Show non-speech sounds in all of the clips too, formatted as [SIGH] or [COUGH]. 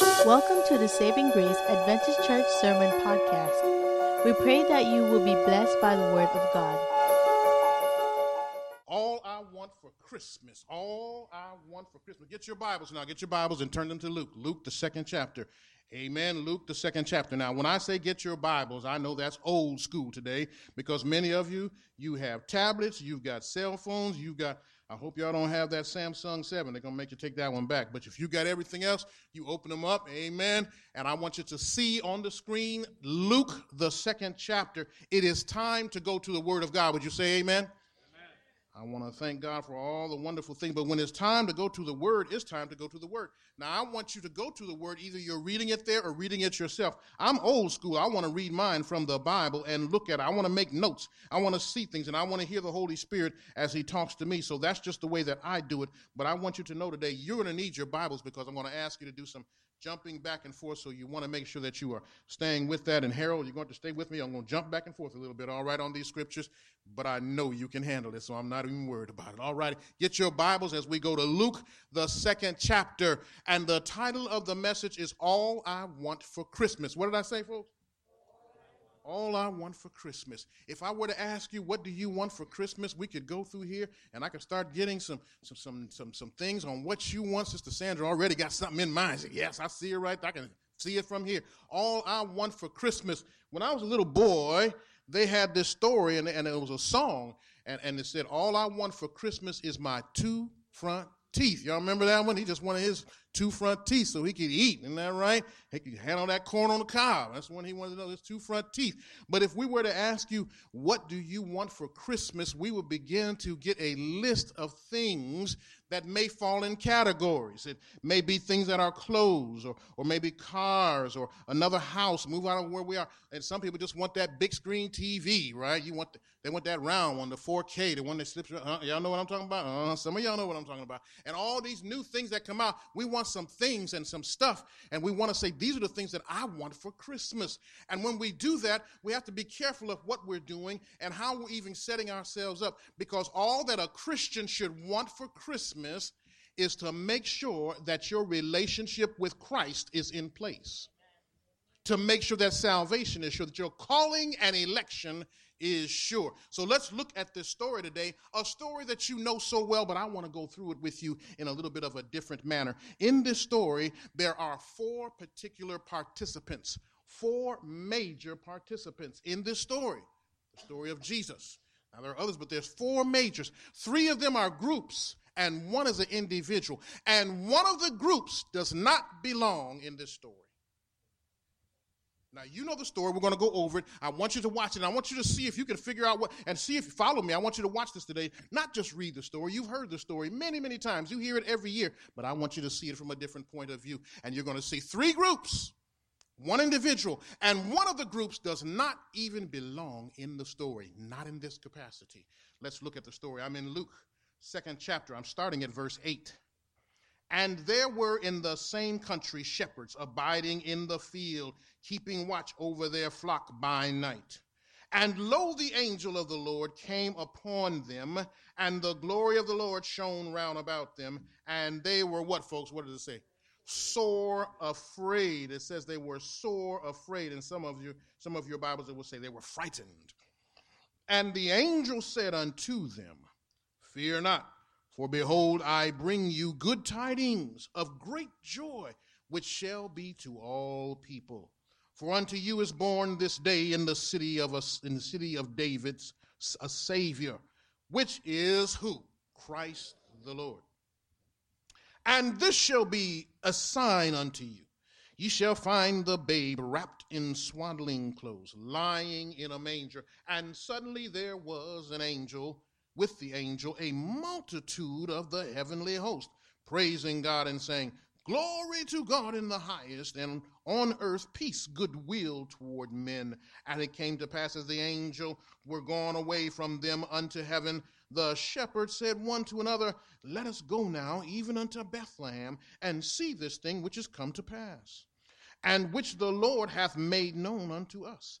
Welcome to the Saving Grace Adventist Church Sermon Podcast. We pray that you will be blessed by the Word of God. All I want for Christmas, all I want for Christmas. Get your Bibles now, get your Bibles and turn them to Luke, Luke, the second chapter. Amen. Luke, the second chapter. Now, when I say get your Bibles, I know that's old school today because many of you, you have tablets, you've got cell phones, you've got I hope y'all don't have that Samsung 7. They're going to make you take that one back. But if you got everything else, you open them up. Amen. And I want you to see on the screen Luke, the second chapter. It is time to go to the Word of God. Would you say amen? I want to thank God for all the wonderful things. But when it's time to go to the Word, it's time to go to the Word. Now, I want you to go to the Word. Either you're reading it there or reading it yourself. I'm old school. I want to read mine from the Bible and look at it. I want to make notes. I want to see things, and I want to hear the Holy Spirit as He talks to me. So that's just the way that I do it. But I want you to know today, you're going to need your Bibles because I'm going to ask you to do some jumping back and forth. So you want to make sure that you are staying with that. And Harold, you're going to stay with me. I'm going to jump back and forth a little bit, all right, on these scriptures. But I know you can handle it, so I'm not even worried about it. All right, get your Bibles as we go to Luke, the second chapter. And the title of the message is All I Want for Christmas. What did I say, folks? All I want for Christmas. If I were to ask you, what do you want for Christmas? We could go through here and I could start getting some some some some, some things on what you want. Sister Sandra already got something in mind. Said, yes, I see it right. I can see it from here. All I want for Christmas. When I was a little boy, they had this story and, and it was a song, and, and it said, All I want for Christmas is my two front teeth. Y'all remember that one? He just wanted his two front teeth so he could eat. Isn't that right? He could handle that corn on the cob. That's when he wanted to know his two front teeth. But if we were to ask you, what do you want for Christmas? We would begin to get a list of things that may fall in categories. It may be things that are clothes or, or maybe cars or another house, move out of where we are. And some people just want that big screen TV, right? You want the, they want that round one, the 4K, the one that slips. Uh, y'all know what I'm talking about? Uh, some of y'all know what I'm talking about. And all these new things that come out, we want some things and some stuff, and we want to say these are the things that I want for Christmas. And when we do that, we have to be careful of what we're doing and how we're even setting ourselves up, because all that a Christian should want for Christmas Christmas is to make sure that your relationship with Christ is in place. To make sure that salvation is sure, that your calling and election is sure. So let's look at this story today, a story that you know so well, but I want to go through it with you in a little bit of a different manner. In this story, there are four particular participants, four major participants in this story, the story of Jesus. Now, there are others, but there's four majors. Three of them are groups and one is an individual. And one of the groups does not belong in this story. Now, you know the story. We're going to go over it. I want you to watch it. I want you to see if you can figure out what, and see if you follow me. I want you to watch this today. Not just read the story. You've heard the story many, many times. You hear it every year, but I want you to see it from a different point of view. And you're going to see three groups, one individual, and one of the groups does not even belong in the story, not in this capacity. Let's look at the story. I'm in Luke second chapter. I'm starting at verse 8. And there were in the same country shepherds abiding in the field, keeping watch over their flock by night. And lo, the angel of the Lord came upon them, and the glory of the Lord shone round about them. And they were what, folks? What does it say? Sore afraid. It says they were sore afraid. And some of you, some of your Bibles, it will say they were frightened. And the angel said unto them, Fear not, for behold, I bring you good tidings of great joy, which shall be to all people. For unto you is born this day in the city of us, in the city of David's a Savior, which is who? Christ the Lord. And this shall be a sign unto you. Ye shall find the babe wrapped in swaddling clothes, lying in a manger. And suddenly there was an angel with the angel a multitude of the heavenly host, praising God and saying, Glory to God in the highest, and on earth peace, goodwill toward men. And it came to pass as the angel were gone away from them unto heaven, the shepherds said one to another, Let us go now even unto Bethlehem, and see this thing which is come to pass, and which the Lord hath made known unto us.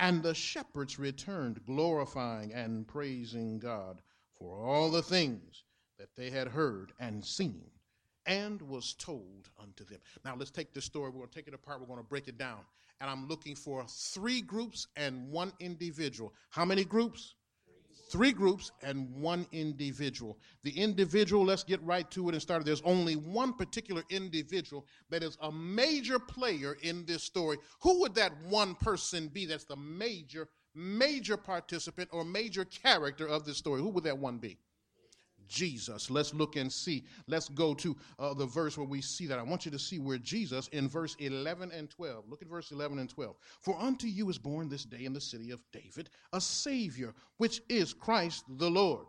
And the shepherds returned, glorifying and praising God for all the things that they had heard and seen and was told unto them. Now let's take this story. We're going to take it apart. We're going to break it down. And I'm looking for three groups and one individual. How many groups? Three groups and one individual. The individual, let's get right to it and start. There's only one particular individual that is a major player in this story. Who would that one person be that's the major, major participant or major character of this story? Who would that one be? Jesus. Let's look and see. Let's go to uh, the verse where we see that. I want you to see where Jesus in verse 11 and 12. Look at verse 11 and 12. For unto you is born this day in the city of David a Savior, which is Christ the Lord.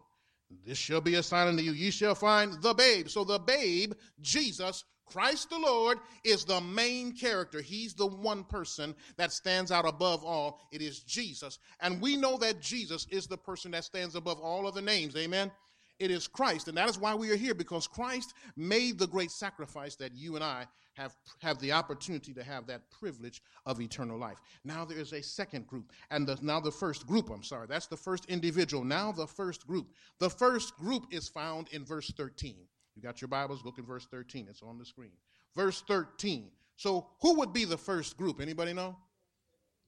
This shall be a sign unto you. Ye shall find the babe. So the babe, Jesus, Christ the Lord, is the main character. He's the one person that stands out above all. It is Jesus. And we know that Jesus is the person that stands above all other names. Amen. It is Christ, and that is why we are here because Christ made the great sacrifice that you and I have, have the opportunity to have that privilege of eternal life. Now there is a second group, and the, now the first group, I'm sorry, that's the first individual. Now the first group. The first group is found in verse 13. You got your Bibles? Look in verse 13. It's on the screen. Verse 13. So who would be the first group? Anybody know?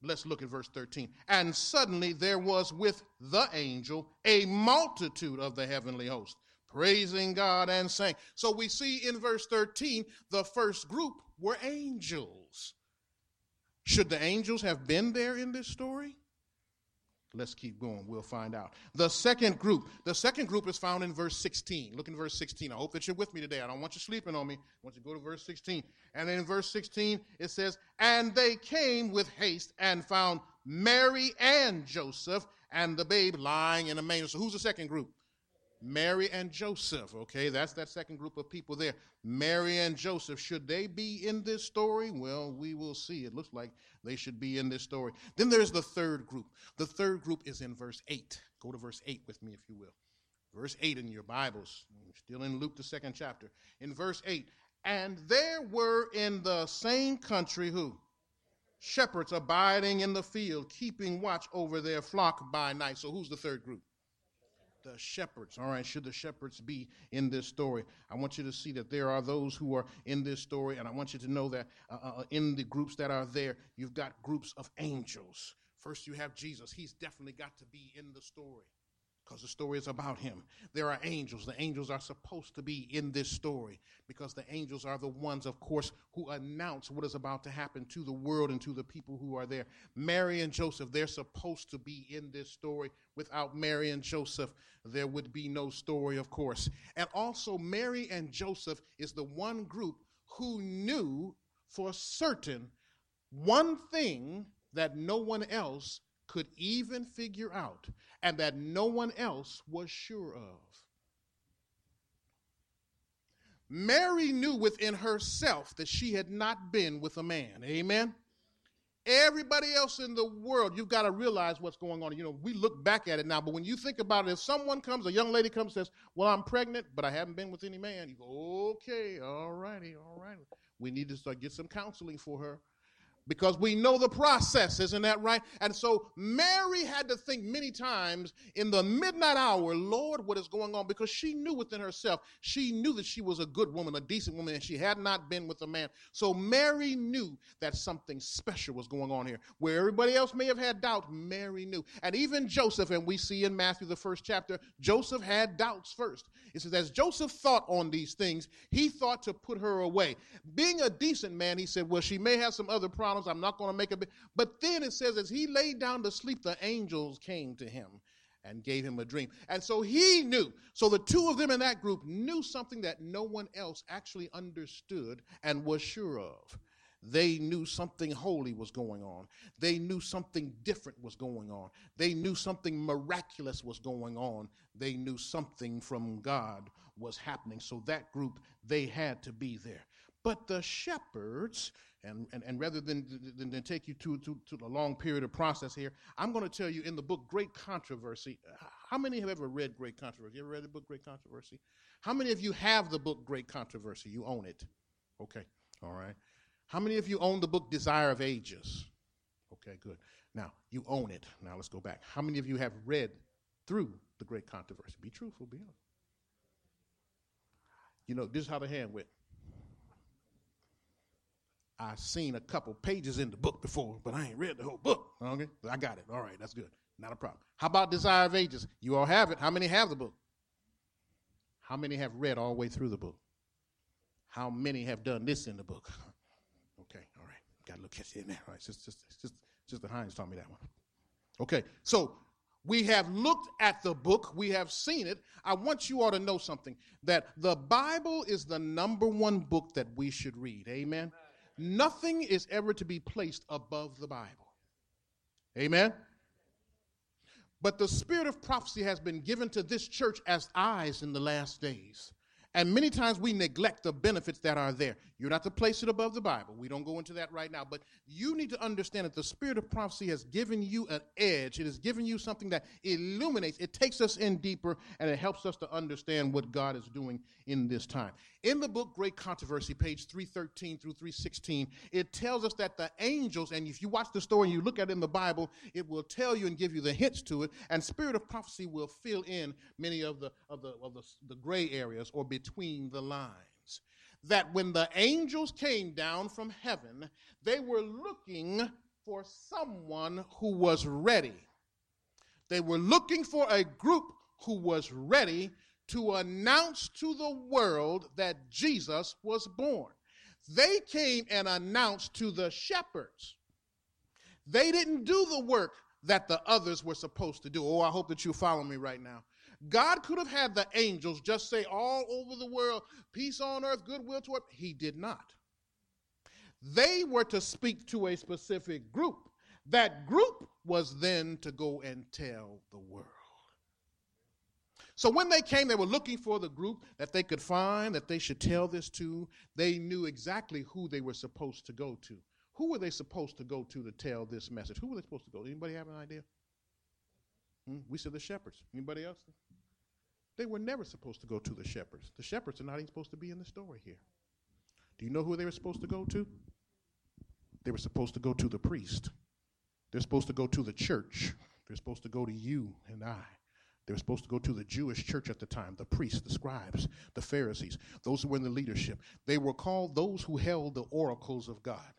Let's look at verse 13. And suddenly there was with the angel a multitude of the heavenly host, praising God and saying. So we see in verse 13, the first group were angels. Should the angels have been there in this story? Let's keep going. We'll find out. The second group, the second group is found in verse 16. Look in verse 16. I hope that you're with me today. I don't want you sleeping on me. I want you to go to verse 16. And in verse 16, it says, And they came with haste and found Mary and Joseph and the babe lying in a manger. So who's the second group? Mary and Joseph. Okay, that's that second group of people there. Mary and Joseph. Should they be in this story? Well, we will see. It looks like they should be in this story. Then there's the third group. The third group is in verse 8. Go to verse 8 with me, if you will. Verse 8 in your Bibles. Still in Luke, the second chapter. In verse 8, and there were in the same country who? Shepherds abiding in the field, keeping watch over their flock by night. So who's the third group? The shepherds. All right, should the shepherds be in this story? I want you to see that there are those who are in this story, and I want you to know that uh, uh, uh in the groups that are there, you've got groups of angels. First, you have Jesus. He's definitely got to be in the story because the story is about him. There are angels. The angels are supposed to be in this story because the angels are the ones, of course, who announce what is about to happen to the world and to the people who are there. Mary and Joseph, they're supposed to be in this story. Without Mary and Joseph, there would be no story, of course. And also, Mary and Joseph is the one group who knew for certain one thing that no one else could even figure out and that no one else was sure of. Mary knew within herself that she had not been with a man. Amen. Everybody else in the world, you've got to realize what's going on. You know, we look back at it now, but when you think about it, if someone comes, a young lady comes says, Well, I'm pregnant, but I haven't been with any man, you go, Okay, all righty, all right. We need to start get some counseling for her because we know the process, isn't that right? And so Mary had to think many times in the midnight hour, Lord, what is going on? Because she knew within herself, she knew that she was a good woman, a decent woman, and she had not been with a man. So Mary knew that something special was going on here. Where everybody else may have had doubt, Mary knew. And even Joseph, and we see in Matthew, the first chapter, Joseph had doubts first. It says, as Joseph thought on these things, he thought to put her away. Being a decent man, he said, well, she may have some other problems I'm not going to make a bit. But then it says, as he laid down to sleep, the angels came to him and gave him a dream. And so he knew. So the two of them in that group knew something that no one else actually understood and was sure of. They knew something holy was going on. They knew something different was going on. They knew something miraculous was going on. They knew something from God was happening. So that group, they had to be there. But the shepherds, and, and, and rather than, than, than take you to, to, to a long period of process here, I'm going to tell you in the book Great Controversy. How many have ever read Great Controversy? You ever read the book Great Controversy? How many of you have the book Great Controversy? You own it. Okay, all right. How many of you own the book Desire of Ages? Okay, good. Now, you own it. Now let's go back. How many of you have read through the Great Controversy? Be truthful, be honest. You know, this is how the hand went. I've seen a couple pages in the book before, but I ain't read the whole book. Okay, but I got it. All right, that's good. Not a problem. How about Desire of Ages? You all have it. How many have the book? How many have read all the way through the book? How many have done this in the book? [LAUGHS] Okay, all right. Got a little catchy in there. All right, just, just, just, Sister Hines taught me that one. Okay, so we have looked at the book, we have seen it. I want you all to know something that the Bible is the number one book that we should read. Amen. Nothing is ever to be placed above the Bible. Amen. But the spirit of prophecy has been given to this church as eyes in the last days. And many times we neglect the benefits that are there. You're not to place it above the Bible. We don't go into that right now. But you need to understand that the spirit of prophecy has given you an edge. It has given you something that illuminates, it takes us in deeper, and it helps us to understand what God is doing in this time. In the book Great Controversy, page 313 through 316, it tells us that the angels, and if you watch the story and you look at it in the Bible, it will tell you and give you the hints to it, and spirit of prophecy will fill in many of the of the of the, the gray areas or between the lines that when the angels came down from heaven, they were looking for someone who was ready. They were looking for a group who was ready to announce to the world that Jesus was born. They came and announced to the shepherds. They didn't do the work that the others were supposed to do. Oh, I hope that you follow me right now. God could have had the angels just say all over the world, peace on earth, goodwill toward. He did not. They were to speak to a specific group. That group was then to go and tell the world. So when they came, they were looking for the group that they could find that they should tell this to. They knew exactly who they were supposed to go to. Who were they supposed to go to to tell this message? Who were they supposed to go? Anybody have an idea? Hmm? We said the shepherds. Anybody else? They were never supposed to go to the shepherds. The shepherds are not even supposed to be in the story here. Do you know who they were supposed to go to? They were supposed to go to the priest. They're supposed to go to the church. They're supposed to go to you and I. They were supposed to go to the Jewish church at the time, the priests, the scribes, the Pharisees, those who were in the leadership. They were called those who held the oracles of God.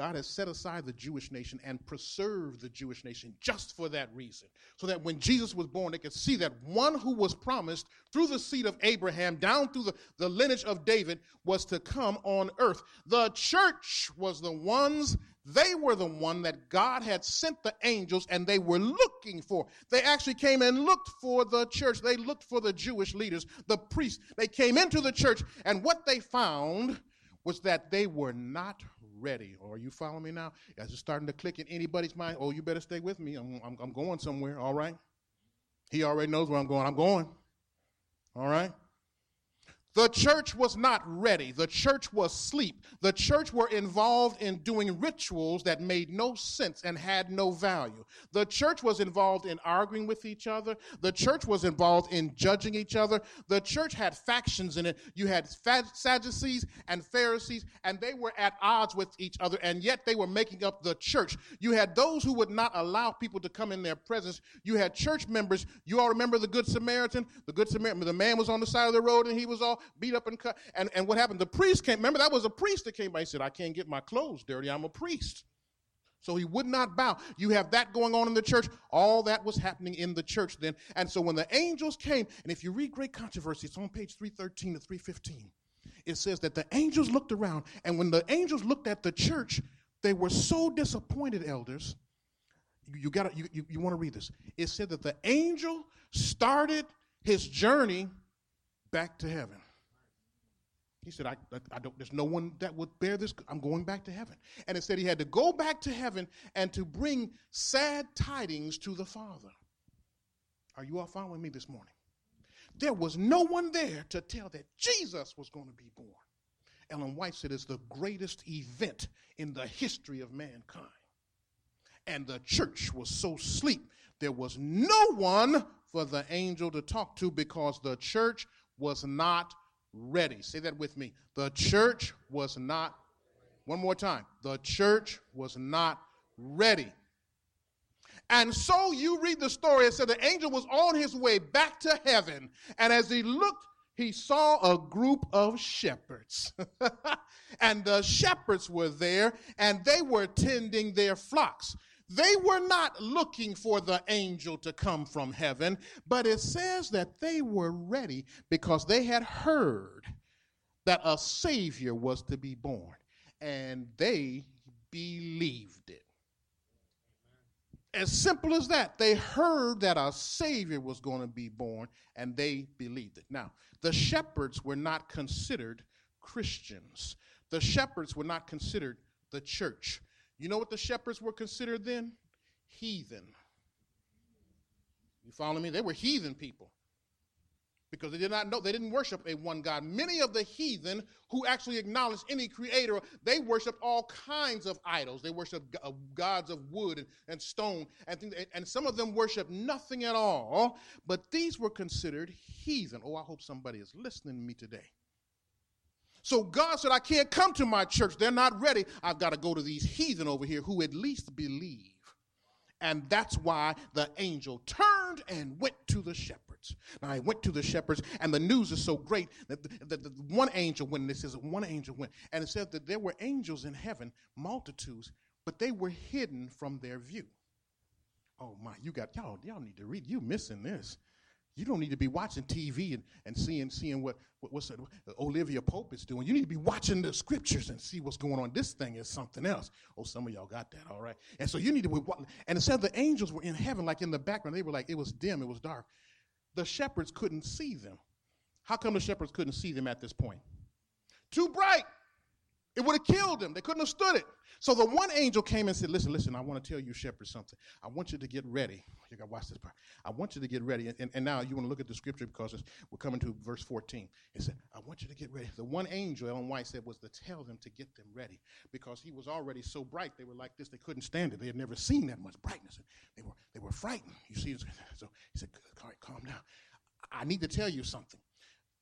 God has set aside the Jewish nation and preserved the Jewish nation just for that reason. So that when Jesus was born, they could see that one who was promised through the seed of Abraham, down through the, the lineage of David, was to come on earth. The church was the ones, they were the one that God had sent the angels and they were looking for. They actually came and looked for the church. They looked for the Jewish leaders, the priests. They came into the church, and what they found was that they were not ready. Or are you following me now? As it's starting to click in anybody's mind, oh, you better stay with me. I'm, I'm, I'm going somewhere, all right? He already knows where I'm going. I'm going, all right? The church was not ready. The church was asleep. The church were involved in doing rituals that made no sense and had no value. The church was involved in arguing with each other. The church was involved in judging each other. The church had factions in it. You had Sadducees and Pharisees, and they were at odds with each other, and yet they were making up the church. You had those who would not allow people to come in their presence. You had church members. You all remember the Good Samaritan? The Good Samaritan, the man was on the side of the road and he was all beat up and cut. And, and what happened? The priest came. Remember, that was a priest that came by. He said, I can't get my clothes dirty. I'm a priest. So he would not bow. You have that going on in the church. All that was happening in the church then. And so when the angels came, and if you read Great Controversy, it's on page 313 to 315. It says that the angels looked around, and when the angels looked at the church, they were so disappointed, elders. You, got you, you, you want to read this. It said that the angel started his journey back to heaven. He said, I, I, don't, there's no one that would bear this. I'm going back to heaven. And it said he had to go back to heaven and to bring sad tidings to the Father. Are you all following me this morning? There was no one there to tell that Jesus was going to be born. Ellen White said it's the greatest event in the history of mankind. And the church was so asleep, there was no one for the angel to talk to because the church was not ready. Say that with me. The church was not, one more time, the church was not ready. And so you read the story, it said the angel was on his way back to heaven. And as he looked, he saw a group of shepherds. [LAUGHS] and the shepherds were there, and they were tending their flocks. They were not looking for the angel to come from heaven, but it says that they were ready because they had heard that a Savior was to be born, and they believed it. As simple as that. They heard that a Savior was going to be born and they believed it. Now, the shepherds were not considered Christians, the shepherds were not considered the church. You know what the shepherds were considered then? Heathen. You follow me? They were heathen people because they did not know they didn't worship a one god many of the heathen who actually acknowledged any creator they worshiped all kinds of idols they worshiped uh, gods of wood and, stone and, things, and some of them worshiped nothing at all but these were considered heathen oh i hope somebody is listening to me today so god said i can't come to my church they're not ready i've got to go to these heathen over here who at least believe and that's why the angel turned and went to the shepherds. Now, he went to the shepherds, and the news is so great that, the, the, the one angel went, and it says one angel went. And it said that there were angels in heaven, multitudes, but they were hidden from their view. Oh my, you got y'all, y'all need to read. You missing this. You don't need to be watching TV and, and seeing seeing what, what what's it, Olivia Pope is doing. You need to be watching the scriptures and see what's going on. This thing is something else. Oh, some of y'all got that, all right. And so you need to be. And said the angels were in heaven, like in the background. They were like it was dim, it was dark. The shepherds couldn't see them. How come the shepherds couldn't see them at this point? Too bright. It would have killed them. They couldn't have stood it. So the one angel came and said, Listen, listen, I want to tell you, shepherd, something. I want you to get ready. You got to watch this part. I want you to get ready. And, and now you want to look at the scripture because we're coming to verse 14. He said, I want you to get ready. The one angel, Ellen White said, was to tell them to get them ready because he was already so bright. They were like this. They couldn't stand it. They had never seen that much brightness. They were, they were frightened. You see, so he said, All right, calm down. I need to tell you something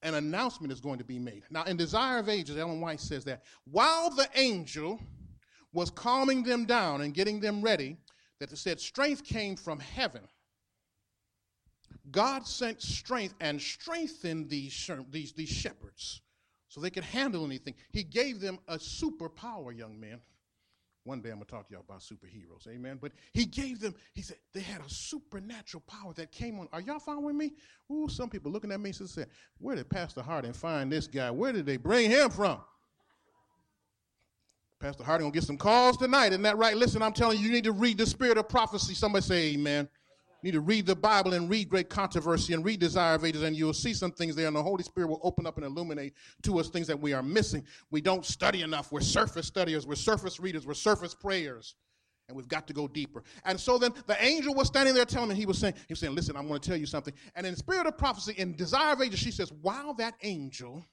an announcement is going to be made. Now, in Desire of Ages, Ellen White says that while the angel was calming them down and getting them ready, that said strength came from heaven. God sent strength and strengthened these, these, these shepherds so they could handle anything. He gave them a superpower, young man. One day I'm to talk to y'all about superheroes, amen. But he gave them, he said, they had a supernatural power that came on. Are y'all following me? Ooh, some people looking at me and saying, Where did Pastor Harding find this guy? Where did they bring him from? Pastor Harding gonna get some calls tonight, isn't that right? Listen, I'm telling you, you need to read the spirit of prophecy. Somebody say amen. You need to read the Bible and read Great Controversy and read Desire of Ages, and you'll see some things there, and the Holy Spirit will open up and illuminate to us things that we are missing. We don't study enough. We're surface studiers, we're surface readers, we're surface prayers, and we've got to go deeper. And so then the angel was standing there telling me, he was saying, he was saying, listen, I'm going to tell you something. And in Spirit of Prophecy, in Desire of Ages, she says, while that angel,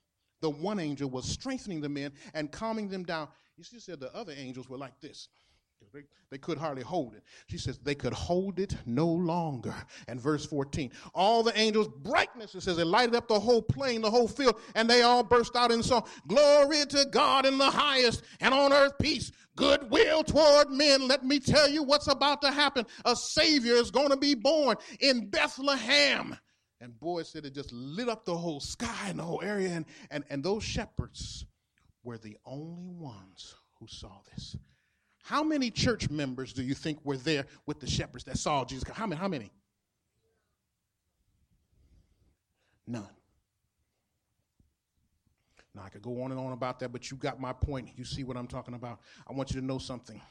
the one angel, was strengthening the men and calming them down, you see, said the other angels were like this. They, they could hardly hold it. She says they could hold it no longer. And verse 14, all the angels' brightness, it says, it lighted up the whole plain, the whole field, and they all burst out in song. Glory to God in the highest, and on earth peace, goodwill toward men. Let me tell you what's about to happen. A Savior is going to be born in Bethlehem. And boy, said it just lit up the whole sky and the whole area. And, and, and those shepherds were the only ones who saw this. How many church members do you think were there with the shepherds that saw Jesus? How many? How many? None. Now, I could go on and on about that, but you got my point. You see what I'm talking about. I want you to know something.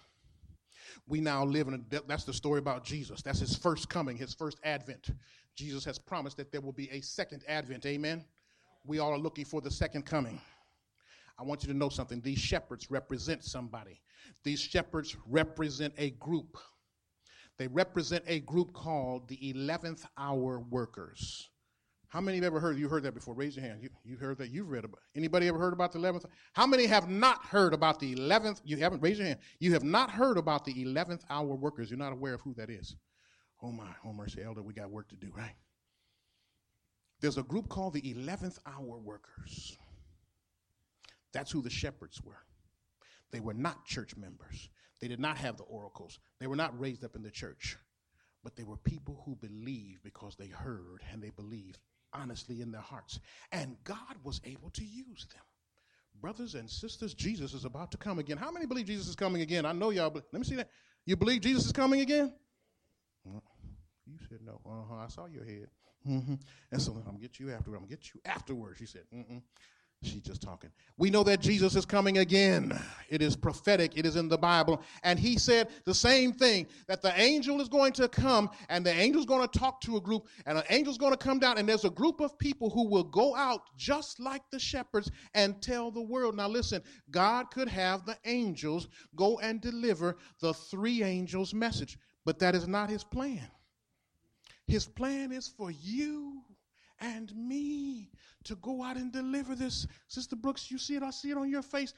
We now live in a, that's the story about Jesus. That's his first coming, his first advent. Jesus has promised that there will be a second advent. Amen. We all are looking for the second coming. I want you to know something. These shepherds represent somebody. These shepherds represent a group. They represent a group called the 11th hour workers. How many have ever heard? You heard that before? Raise your hand. You, you heard that? You've read about. Anybody ever heard about the eleventh? How many have not heard about the eleventh? You haven't. Raise your hand. You have not heard about the eleventh hour workers. You're not aware of who that is. Oh my, oh mercy, elder, we got work to do, right? There's a group called the eleventh hour workers. That's who the shepherds were. They were not church members. They did not have the oracles. They were not raised up in the church. But they were people who believed because they heard and they believed honestly in their hearts. And God was able to use them. Brothers and sisters, Jesus is about to come again. How many believe Jesus is coming again? I know y'all. Let me see that. You believe Jesus is coming again? You said no. Uh huh. I saw your head. Mm-hmm. And so I'm gonna get you after. I'm gonna get you afterwards. She said, Mm-mm. She's just talking. We know that Jesus is coming again. It is prophetic, it is in the Bible. And he said the same thing that the angel is going to come and the angel's going to talk to a group and an angel's going to come down and there's a group of people who will go out just like the shepherds and tell the world. Now, listen, God could have the angels go and deliver the three angels' message, but that is not his plan. His plan is for you and me to go out and deliver this. Sister Brooks, you see it? I see it on your face.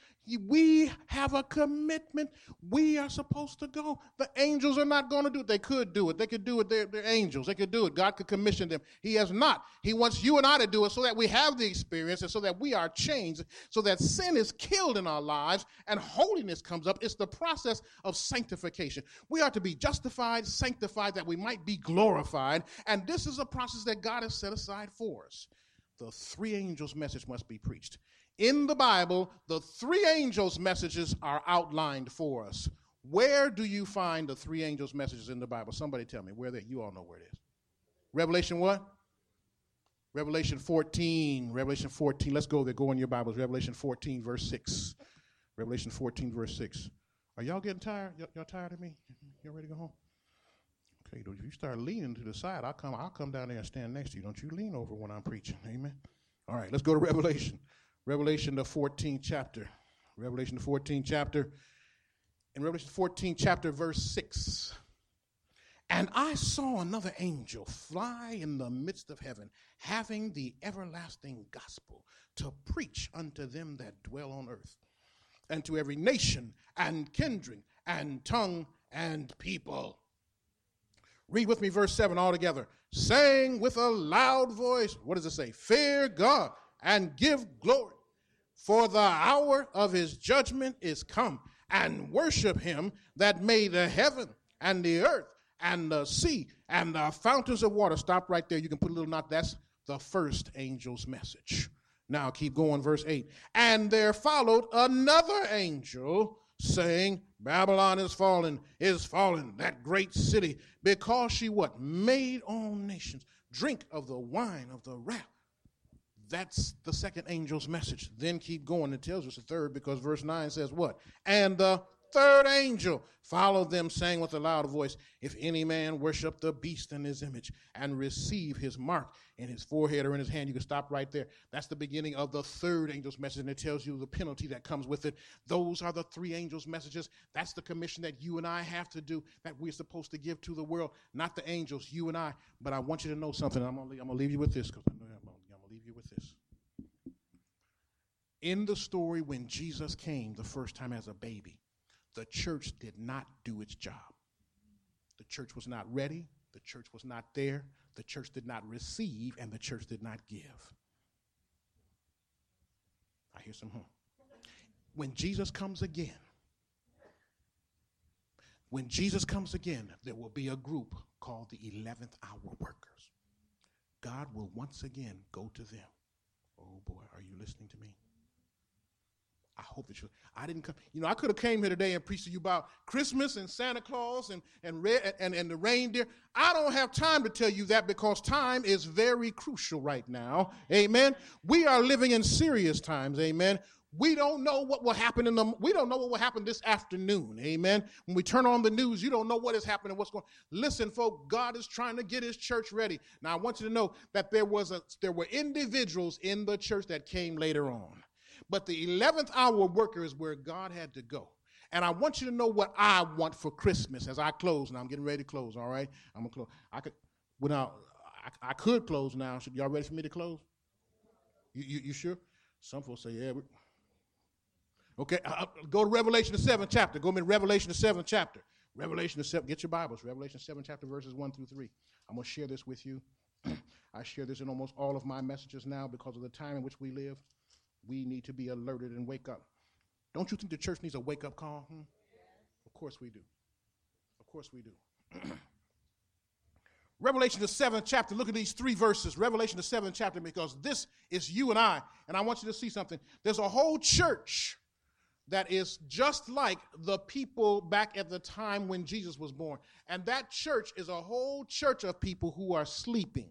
We have a commitment. We are supposed to go. The angels are not going to do it. They could do it. They could do it. They're, they're angels. They could do it. God could commission them. He has not. He wants you and I to do it so that we have the experience and so that we are changed, so that sin is killed in our lives and holiness comes up. It's the process of sanctification. We are to be justified, sanctified, that we might be glorified. And this is a process that God has set aside for us the three angels' message must be preached. In the Bible, the three angels' messages are outlined for us. Where do you find the three angels' messages in the Bible? Somebody tell me where they you all know where it is. Revelation what? Revelation 14. Revelation 14. Let's go there. Go in your Bibles. Revelation 14, verse 6. Revelation 14, verse 6. Are y'all getting tired? Y'all, y'all tired of me? Y'all ready to go home? Okay, if you start leaning to the side, I'll come, I'll come down there and stand next to you. Don't you lean over when I'm preaching. Amen. All right, let's go to Revelation. Revelation, the 14th chapter. Revelation, the 14th chapter. In Revelation 14, chapter, verse 6. And I saw another angel fly in the midst of heaven, having the everlasting gospel to preach unto them that dwell on earth, and to every nation and kindred and tongue and people. Read with me verse 7 all together. Saying with a loud voice, what does it say? Fear God and give glory, for the hour of his judgment is come, and worship him that made the heaven and the earth and the sea and the fountains of water. Stop right there. You can put a little knot. That's the first angel's message. Now keep going, verse 8. And there followed another angel saying, Babylon is fallen, is fallen, that great city, because she what? Made all nations drink of the wine of the wrath. That's the second angel's message. Then keep going. It tells us a third because verse 9 says what? And the third angel followed them, saying with a loud voice, If any man worship the beast in his image and receive his mark in his forehead or in his hand, you can stop right there. That's the beginning of the third angel's message, and it tells you the penalty that comes with it. Those are the three angels' messages. That's the commission that you and I have to do, that we're supposed to give to the world, not the angels, you and I. But I want you to know something. I'm going to leave you with this because I know I'm going to leave you with this. In the story when Jesus came the first time as a baby, the church did not do its job. The church was not ready, the church was not there, the church did not receive, and the church did not give. I hear some, hmm. When Jesus comes again, when Jesus comes again, there will be a group called the 11th hour workers. God will once again go to them. Oh boy, are you listening to me? I hope that you. I didn't come. You know, I could have came here today and preached to you about Christmas and Santa Claus and and red and, and the reindeer. I don't have time to tell you that because time is very crucial right now. Amen. We are living in serious times. Amen. We don't know what will happen in the. We don't know what will happen this afternoon. Amen. When we turn on the news, you don't know what is happening. What's going? Listen, folks. God is trying to get His church ready. Now, I want you to know that there was a. There were individuals in the church that came later on. But the 11th hour worker is where God had to go. And I want you to know what I want for Christmas as I close. Now I'm getting ready to close, all right? I'm going to close. I could, without, I I could close now. Should y'all ready for me to close? You, you, you sure? Some folks say, yeah. Okay, uh, uh, go to Revelation the seventh chapter. Go to Revelation the seventh chapter. Revelation the seventh. Get your Bibles. Revelation seven chapter verses one through three. I'm gonna share this with you. [CLEARS THROAT] I share this in almost all of my messages now because of the time in which we live. We need to be alerted and wake up. Don't you think the church needs a wake up call? Hmm? Of course we do. Of course we do. [CLEARS THROAT] Revelation the seventh chapter. Look at these three verses. Revelation the seventh chapter, because this is you and I. And I want you to see something. There's a whole church that is just like the people back at the time when Jesus was born. And that church is a whole church of people who are sleeping.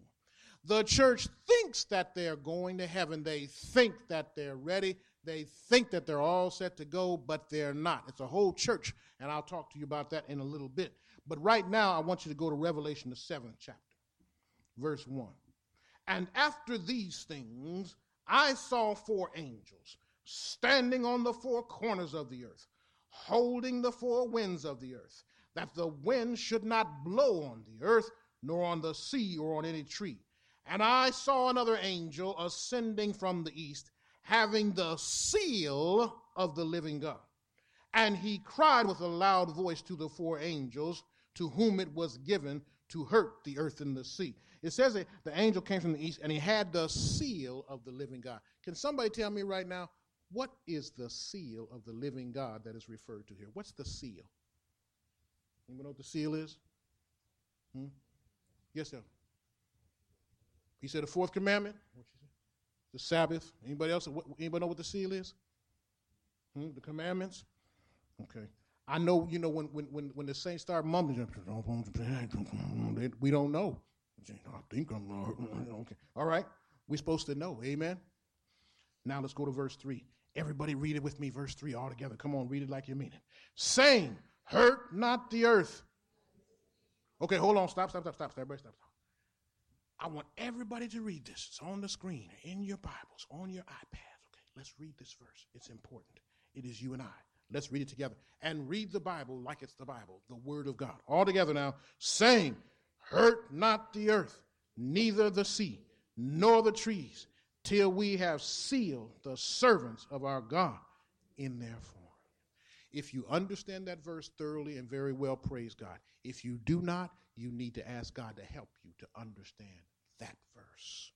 The church thinks that they're going to heaven. They think that they're ready. They think that they're all set to go, but they're not. It's a whole church, and I'll talk to you about that in a little bit. But right now, I want you to go to Revelation, the seventh chapter, verse 1. And after these things, I saw four angels standing on the four corners of the earth, holding the four winds of the earth, that the wind should not blow on the earth, nor on the sea, or on any tree. And I saw another angel ascending from the east, having the seal of the living God. And he cried with a loud voice to the four angels to whom it was given to hurt the earth and the sea. It says that the angel came from the east and he had the seal of the living God. Can somebody tell me right now, what is the seal of the living God that is referred to here? What's the seal? Anyone know what the seal is? Hmm? Yes, sir. He said the fourth commandment. The Sabbath. Anybody else? Anybody know what the seal is? Hmm? The commandments. Okay. I know, you know, when when when, when the saints start mumbling, we don't know. I think I'm okay. All right, we're supposed to know. Amen. Now let's go to verse three. Everybody read it with me, verse three all together. Come on, read it like you mean it. Saying, "Hurt not the earth." Okay, hold on. Stop. Stop. Stop. Stop. Everybody, stop. I want everybody to read this. It's on the screen, in your Bibles, on your iPads. Okay, let's read this verse. It's important. It is you and I. Let's read it together and read the Bible like it's the Bible, the Word of God. All together now, saying, Hurt not the earth, neither the sea, nor the trees, till we have sealed the servants of our God in their form. If you understand that verse thoroughly and very well, praise God. If you do not, you need to ask God to help you to understand that verse.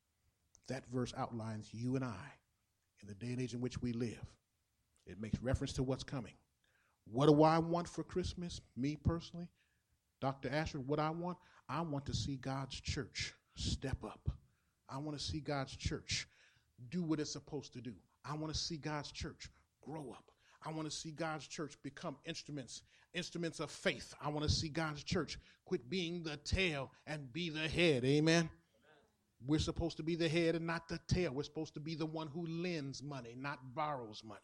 That verse outlines you and I in the day and age in which we live. It makes reference to what's coming. What do I want for Christmas? Me personally, Dr. Ashford, what I want? I want to see God's church step up. I want to see God's church do what it's supposed to do. I want to see God's church grow up. I want to see God's church become instruments, instruments of faith. I want to see God's church quit being the tail and be the head. Amen. We're supposed to be the head and not the tail. We're supposed to be the one who lends money, not borrows money.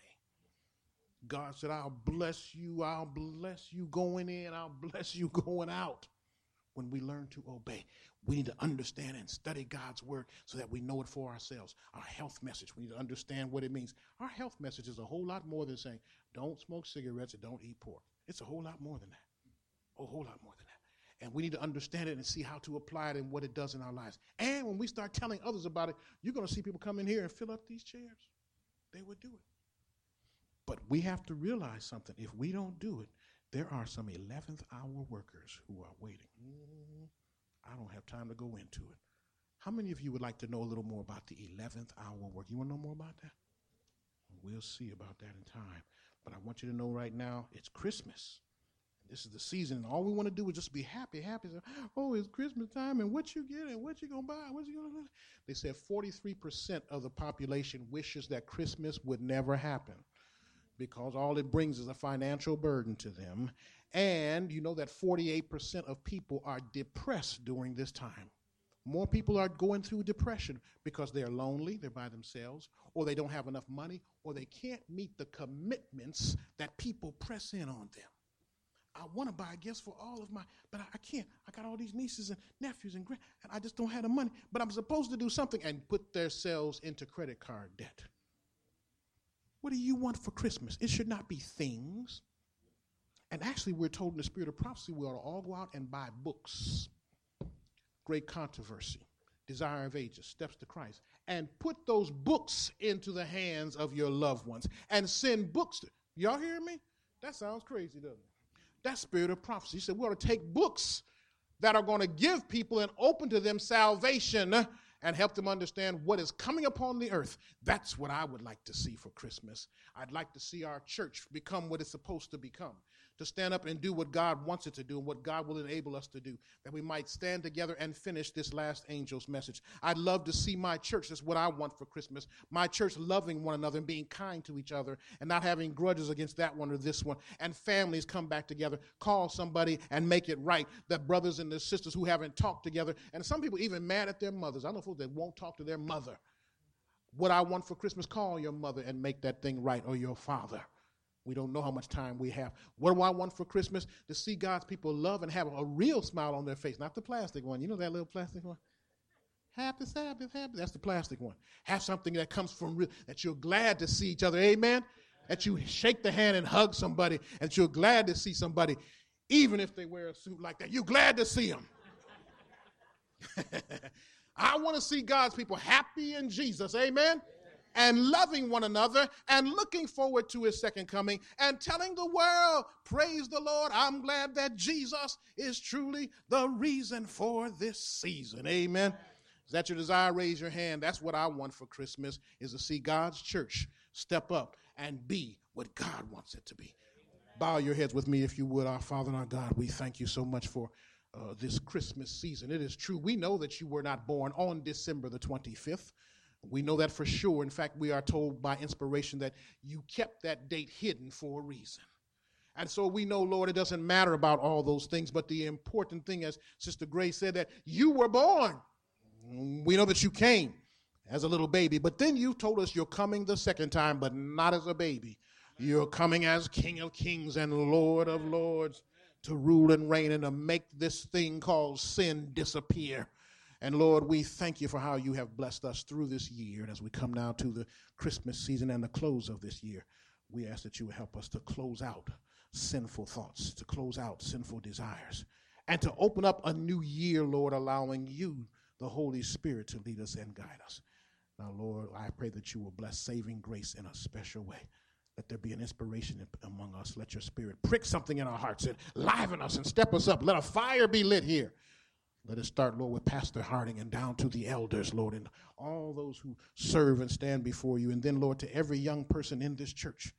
God said, I'll bless you, I'll bless you going in, I'll bless you [LAUGHS] going out. When we learn to obey, we need to understand and study God's word so that we know it for ourselves. Our health message, we need to understand what it means. Our health message is a whole lot more than saying, don't smoke cigarettes and don't eat pork. It's a whole lot more than that. A whole lot more than that. And we need to understand it and see how to apply it and what it does in our lives. And when we start telling others about it, you're going to see people come in here and fill up these chairs. They would do it. But we have to realize something. If we don't do it, there are some 11th hour workers who are waiting. Mm, I don't have time to go into it. How many of you would like to know a little more about the 11th hour work? You want to know more about that? We'll see about that in time. But I want you to know right now it's Christmas. This is the season, and all we want to do is just be happy, happy. Oh, it's Christmas time, and what you getting? What you gonna buy? What you gonna? They said 43% of the population wishes that Christmas would never happen because all it brings is a financial burden to them. And you know that 48% of people are depressed during this time. More people are going through depression because they're lonely, they're by themselves, or they don't have enough money, or they can't meet the commitments that people press in on them. I want to buy gifts for all of my, but I, I, can't. I got all these nieces and nephews and grand, and I just don't have the money. But I'm supposed to do something and put themselves into credit card debt. What do you want for Christmas? It should not be things. And actually, we're told in the spirit of prophecy we ought to all go out and buy books. Great controversy. Desire of Ages, Steps to Christ, and put those books into the hands of your loved ones and send books. To, y'all hear me? That sounds crazy, doesn't it? That spirit of prophecy. He said, we ought to take books that are going to give people and open to them salvation and help them understand what is coming upon the earth. That's what I would like to see for Christmas. I'd like to see our church become what it's supposed to become to stand up and do what God wants it to do and what God will enable us to do, that we might stand together and finish this last angel's message. I'd love to see my church. That's what I want for Christmas. My church loving one another and being kind to each other and not having grudges against that one or this one. And families come back together, call somebody and make it right. That brothers and the sisters who haven't talked together, and some people even mad at their mothers. I know folks that won't talk to their mother. What I want for Christmas, call your mother and make that thing right or your father. We don't know how much time we have. What do I want for Christmas? To see God's people love and have a real smile on their face, not the plastic one. You know that little plastic one? Happy Sabbath, happy. That's the plastic one. Have something that comes from real, that you're glad to see each other. Amen. That you shake the hand and hug somebody, and you're glad to see somebody, even if they wear a suit like that. You're glad to see them. [LAUGHS] I want to see God's people happy in Jesus. Amen and loving one another and looking forward to his second coming and telling the world, Praise the Lord, I'm glad that Jesus is truly the reason for this season. Amen. Is that your desire? Raise your hand. That's what I want for Christmas is to see God's church step up and be what God wants it to be. Bow your heads with me if you would. Our Father and our God, we thank you so much for uh, this Christmas season. It is true. We know that you were not born on December the 25th. We know that for sure. In fact, we are told by inspiration that you kept that date hidden for a reason. And so we know, Lord, it doesn't matter about all those things, but the important thing, as Sister Grace said, that you were born. We know that you came as a little baby, but then you told us you're coming the second time, but not as a baby. You're coming as King of Kings and Lord of Lords to rule and reign and to make this thing called sin disappear. And Lord, we thank you for how you have blessed us through this year. And as we come now to the Christmas season and the close of this year, we ask that you help us to close out sinful thoughts, to close out sinful desires, and to open up a new year, Lord, allowing you, the Holy Spirit, to lead us and guide us. Now, Lord, I pray that you will bless saving grace in a special way. Let there be an inspiration among us. Let your spirit prick something in our hearts and liven us and step us up. Let a fire be lit here let us start, Lord, with Pastor Harding and down to the elders, Lord, and all those who serve and stand before you. And then, Lord, to every young person in this church,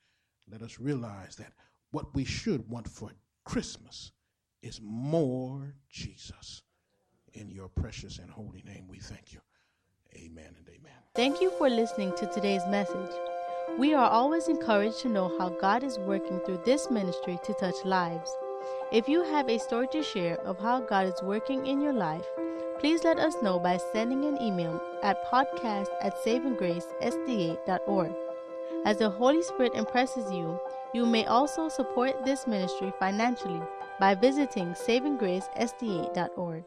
let us realize that what we should want for Christmas is more Jesus. In your precious and holy name, we thank you. Amen and amen. Thank you for listening to today's message. We are always encouraged to know how God is working through this ministry to touch lives. If you have a story to share of how God is working in your life, please let us know by sending an email at podcast at savinggracesda.org. As the Holy Spirit impresses you, you may also support this ministry financially by visiting savinggracesda.org.